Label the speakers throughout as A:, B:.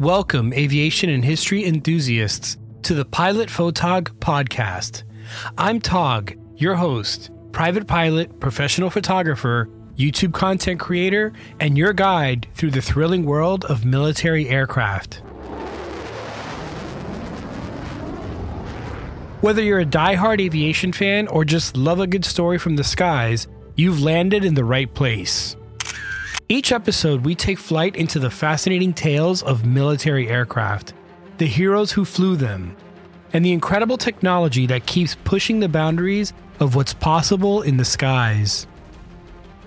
A: Welcome, aviation and history enthusiasts, to the Pilot Photog podcast. I'm Tog, your host, private pilot, professional photographer, YouTube content creator, and your guide through the thrilling world of military aircraft. Whether you're a die-hard aviation fan or just love a good story from the skies, you've landed in the right place. Each episode, we take flight into the fascinating tales of military aircraft, the heroes who flew them, and the incredible technology that keeps pushing the boundaries of what's possible in the skies.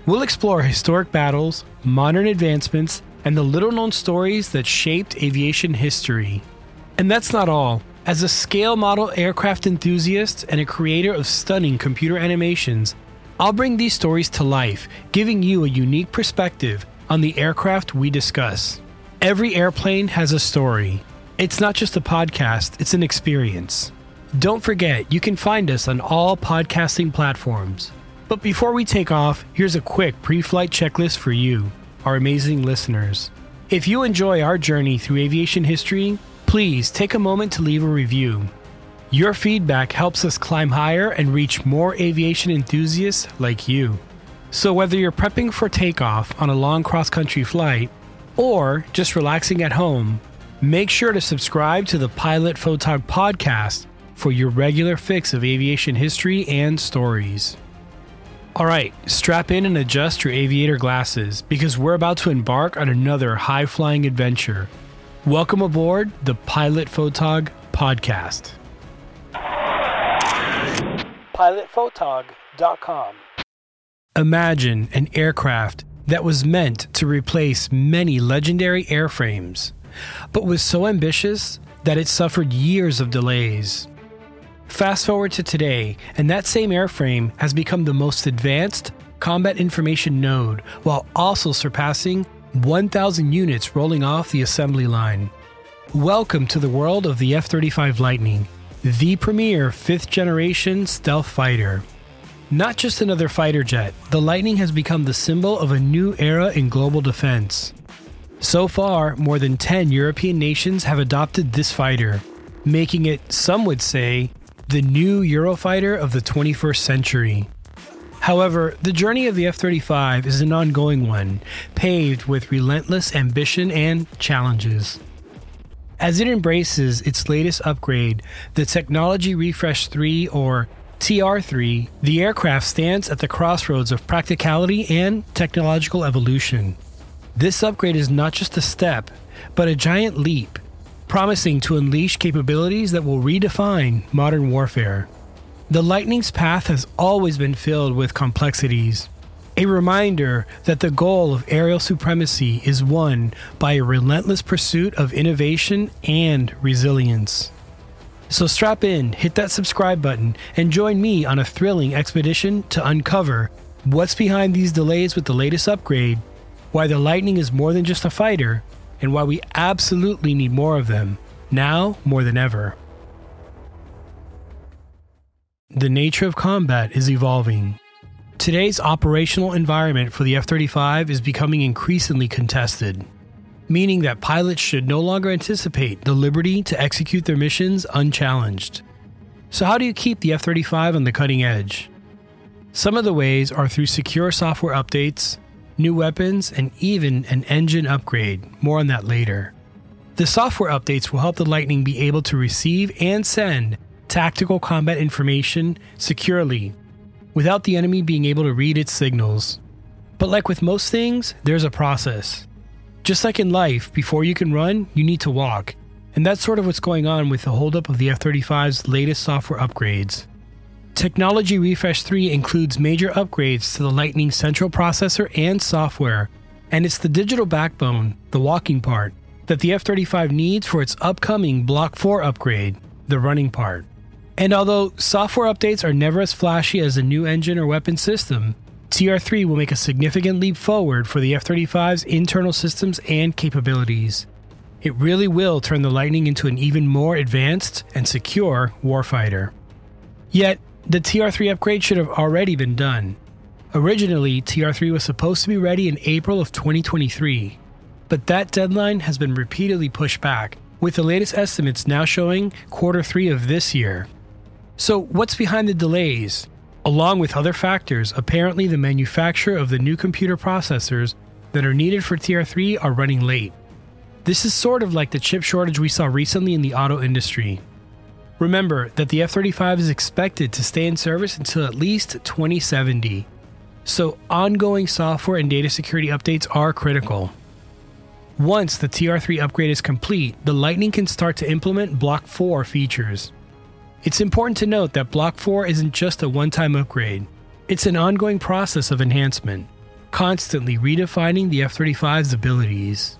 A: We'll explore historic battles, modern advancements, and the little known stories that shaped aviation history. And that's not all. As a scale model aircraft enthusiast and a creator of stunning computer animations, I'll bring these stories to life, giving you a unique perspective on the aircraft we discuss. Every airplane has a story. It's not just a podcast, it's an experience. Don't forget, you can find us on all podcasting platforms. But before we take off, here's a quick pre flight checklist for you, our amazing listeners. If you enjoy our journey through aviation history, please take a moment to leave a review. Your feedback helps us climb higher and reach more aviation enthusiasts like you. So, whether you're prepping for takeoff on a long cross country flight or just relaxing at home, make sure to subscribe to the Pilot Photog podcast for your regular fix of aviation history and stories. All right, strap in and adjust your aviator glasses because we're about to embark on another high flying adventure. Welcome aboard the Pilot Photog podcast pilotphotog.com. Imagine an aircraft that was meant to replace many legendary airframes, but was so ambitious that it suffered years of delays. Fast forward to today, and that same airframe has become the most advanced combat information node while also surpassing 1,000 units rolling off the assembly line. Welcome to the world of the F 35 Lightning the premier fifth generation stealth fighter. Not just another fighter jet, the Lightning has become the symbol of a new era in global defense. So far, more than 10 European nations have adopted this fighter, making it, some would say, the new Eurofighter of the 21st century. However, the journey of the F 35 is an ongoing one, paved with relentless ambition and challenges. As it embraces its latest upgrade, the Technology Refresh 3 or TR3, the aircraft stands at the crossroads of practicality and technological evolution. This upgrade is not just a step, but a giant leap, promising to unleash capabilities that will redefine modern warfare. The Lightning's path has always been filled with complexities, a reminder that the goal of aerial supremacy is won by a relentless pursuit of innovation and resilience. So strap in, hit that subscribe button, and join me on a thrilling expedition to uncover what's behind these delays with the latest upgrade, why the Lightning is more than just a fighter, and why we absolutely need more of them, now more than ever. The nature of combat is evolving, Today's operational environment for the F 35 is becoming increasingly contested, meaning that pilots should no longer anticipate the liberty to execute their missions unchallenged. So, how do you keep the F 35 on the cutting edge? Some of the ways are through secure software updates, new weapons, and even an engine upgrade. More on that later. The software updates will help the Lightning be able to receive and send tactical combat information securely without the enemy being able to read its signals. But like with most things, there's a process. Just like in life, before you can run, you need to walk. And that's sort of what's going on with the holdup of the F 35's latest software upgrades. Technology Refresh 3 includes major upgrades to the Lightning central processor and software, and it's the digital backbone, the walking part, that the F 35 needs for its upcoming Block 4 upgrade, the running part. And although software updates are never as flashy as a new engine or weapon system, TR3 will make a significant leap forward for the F 35's internal systems and capabilities. It really will turn the Lightning into an even more advanced and secure warfighter. Yet, the TR3 upgrade should have already been done. Originally, TR3 was supposed to be ready in April of 2023, but that deadline has been repeatedly pushed back, with the latest estimates now showing quarter three of this year. So, what's behind the delays? Along with other factors, apparently the manufacture of the new computer processors that are needed for TR3 are running late. This is sort of like the chip shortage we saw recently in the auto industry. Remember that the F 35 is expected to stay in service until at least 2070, so ongoing software and data security updates are critical. Once the TR3 upgrade is complete, the Lightning can start to implement Block 4 features. It's important to note that Block 4 isn't just a one time upgrade, it's an ongoing process of enhancement, constantly redefining the F 35's abilities.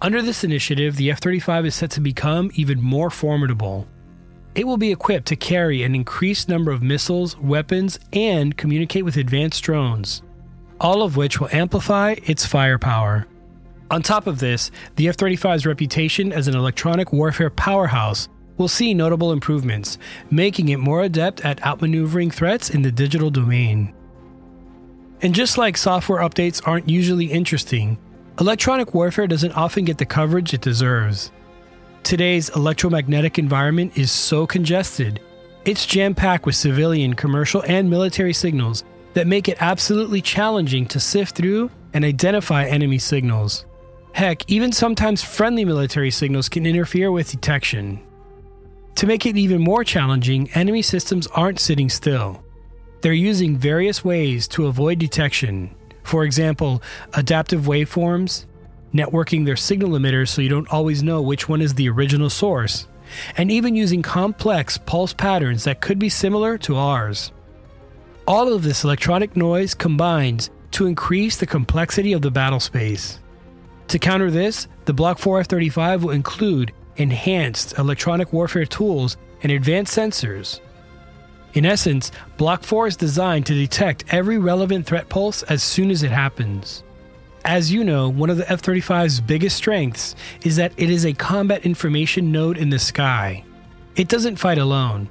A: Under this initiative, the F 35 is set to become even more formidable. It will be equipped to carry an increased number of missiles, weapons, and communicate with advanced drones, all of which will amplify its firepower. On top of this, the F 35's reputation as an electronic warfare powerhouse will see notable improvements, making it more adept at outmaneuvering threats in the digital domain. And just like software updates aren't usually interesting, electronic warfare doesn't often get the coverage it deserves. Today's electromagnetic environment is so congested, it's jam packed with civilian, commercial, and military signals that make it absolutely challenging to sift through and identify enemy signals. Heck, even sometimes friendly military signals can interfere with detection. To make it even more challenging, enemy systems aren't sitting still. They're using various ways to avoid detection. For example, adaptive waveforms, networking their signal emitters so you don't always know which one is the original source, and even using complex pulse patterns that could be similar to ours. All of this electronic noise combines to increase the complexity of the battle space. To counter this, the Block 4 F 35 will include enhanced electronic warfare tools, and advanced sensors. In essence, Block 4 is designed to detect every relevant threat pulse as soon as it happens. As you know, one of the F 35's biggest strengths is that it is a combat information node in the sky. It doesn't fight alone.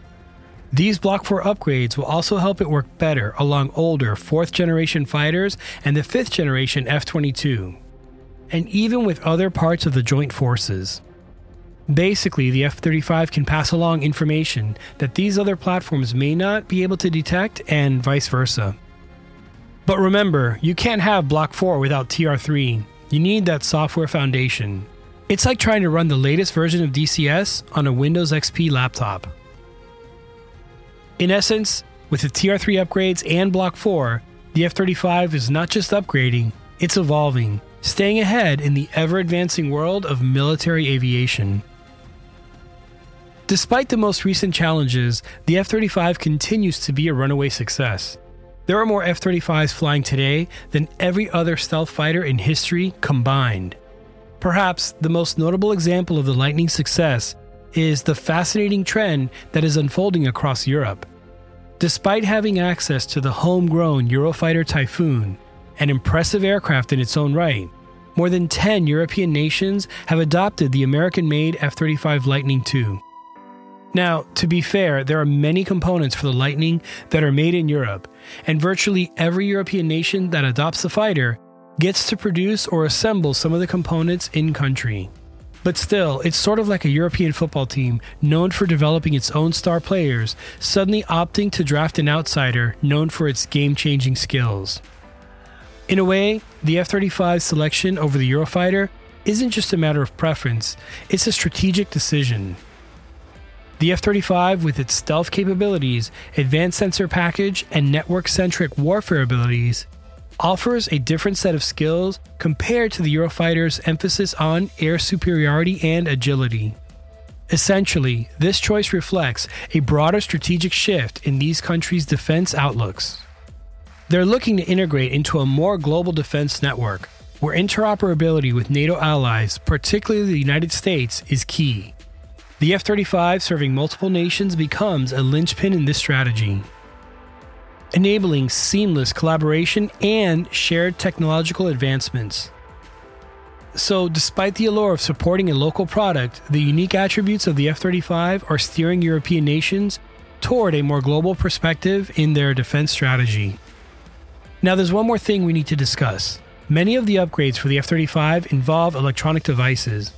A: These Block 4 upgrades will also help it work better along older 4th generation fighters and the 5th generation F 22, and even with other parts of the joint forces. Basically, the F 35 can pass along information that these other platforms may not be able to detect, and vice versa. But remember, you can't have Block 4 without TR3. You need that software foundation. It's like trying to run the latest version of DCS on a Windows XP laptop. In essence, with the TR3 upgrades and Block 4, the F 35 is not just upgrading, it's evolving, staying ahead in the ever advancing world of military aviation. Despite the most recent challenges, the F 35 continues to be a runaway success. There are more F 35s flying today than every other stealth fighter in history combined. Perhaps the most notable example of the Lightning's success is the fascinating trend that is unfolding across Europe. Despite having access to the homegrown Eurofighter Typhoon, an impressive aircraft in its own right, more than 10 European nations have adopted the American made F 35 Lightning II. Now, to be fair, there are many components for the Lightning that are made in Europe, and virtually every European nation that adopts the fighter gets to produce or assemble some of the components in country. But still, it's sort of like a European football team known for developing its own star players, suddenly opting to draft an outsider known for its game changing skills. In a way, the F 35 selection over the Eurofighter isn't just a matter of preference, it's a strategic decision. The F 35, with its stealth capabilities, advanced sensor package, and network centric warfare abilities, offers a different set of skills compared to the Eurofighter's emphasis on air superiority and agility. Essentially, this choice reflects a broader strategic shift in these countries' defense outlooks. They're looking to integrate into a more global defense network, where interoperability with NATO allies, particularly the United States, is key. The F 35 serving multiple nations becomes a linchpin in this strategy, enabling seamless collaboration and shared technological advancements. So, despite the allure of supporting a local product, the unique attributes of the F 35 are steering European nations toward a more global perspective in their defense strategy. Now, there's one more thing we need to discuss Many of the upgrades for the F 35 involve electronic devices.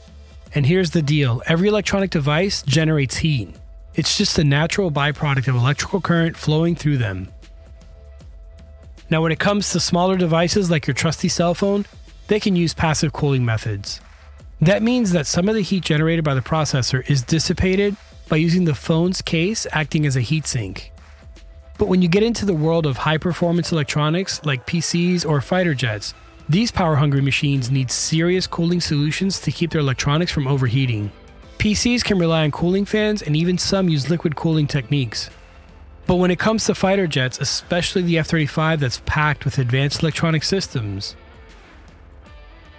A: And here's the deal every electronic device generates heat. It's just a natural byproduct of electrical current flowing through them. Now, when it comes to smaller devices like your trusty cell phone, they can use passive cooling methods. That means that some of the heat generated by the processor is dissipated by using the phone's case acting as a heatsink. But when you get into the world of high performance electronics like PCs or fighter jets, these power hungry machines need serious cooling solutions to keep their electronics from overheating. PCs can rely on cooling fans and even some use liquid cooling techniques. But when it comes to fighter jets, especially the F 35 that's packed with advanced electronic systems,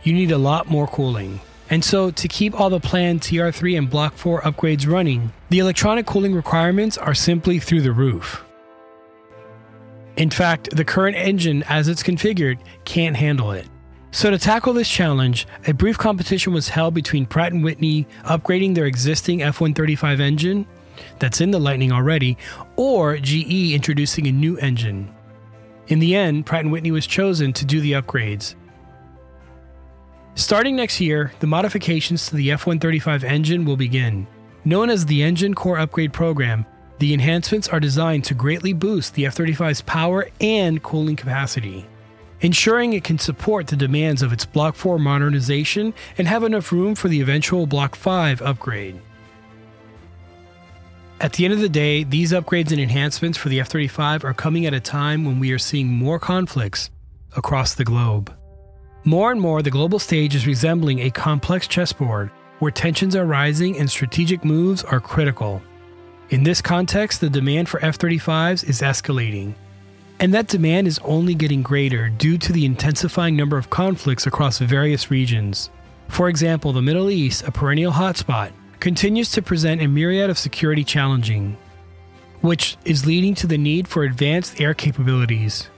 A: you need a lot more cooling. And so, to keep all the planned TR3 and Block 4 upgrades running, the electronic cooling requirements are simply through the roof. In fact, the current engine, as it's configured, can't handle it. So to tackle this challenge, a brief competition was held between Pratt & Whitney upgrading their existing F135 engine that's in the Lightning already or GE introducing a new engine. In the end, Pratt & Whitney was chosen to do the upgrades. Starting next year, the modifications to the F135 engine will begin. Known as the Engine Core Upgrade Program, the enhancements are designed to greatly boost the F 35's power and cooling capacity, ensuring it can support the demands of its Block 4 modernization and have enough room for the eventual Block 5 upgrade. At the end of the day, these upgrades and enhancements for the F 35 are coming at a time when we are seeing more conflicts across the globe. More and more, the global stage is resembling a complex chessboard where tensions are rising and strategic moves are critical. In this context, the demand for F 35s is escalating. And that demand is only getting greater due to the intensifying number of conflicts across various regions. For example, the Middle East, a perennial hotspot, continues to present a myriad of security challenging, which is leading to the need for advanced air capabilities.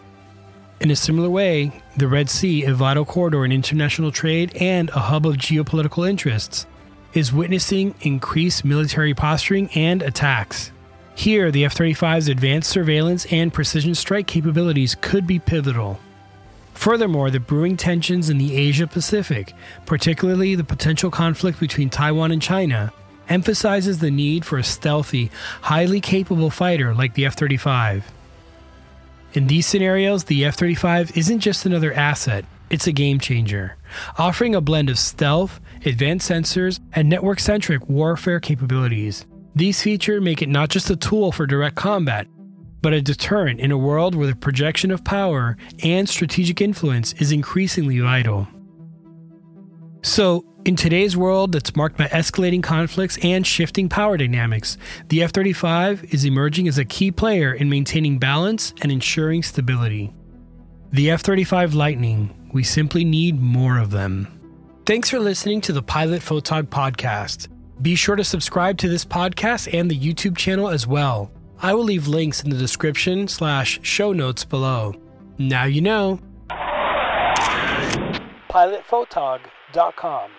A: In a similar way, the Red Sea, a vital corridor in international trade and a hub of geopolitical interests, is witnessing increased military posturing and attacks. Here, the F 35's advanced surveillance and precision strike capabilities could be pivotal. Furthermore, the brewing tensions in the Asia Pacific, particularly the potential conflict between Taiwan and China, emphasizes the need for a stealthy, highly capable fighter like the F 35. In these scenarios, the F 35 isn't just another asset, it's a game changer, offering a blend of stealth, advanced sensors, and network centric warfare capabilities. These features make it not just a tool for direct combat, but a deterrent in a world where the projection of power and strategic influence is increasingly vital. So, in today's world that's marked by escalating conflicts and shifting power dynamics, the F 35 is emerging as a key player in maintaining balance and ensuring stability. The F 35 Lightning, we simply need more of them. Thanks for listening to the Pilot Photog podcast. Be sure to subscribe to this podcast and the YouTube channel as well. I will leave links in the description slash show notes below. Now you know. PilotPhotog.com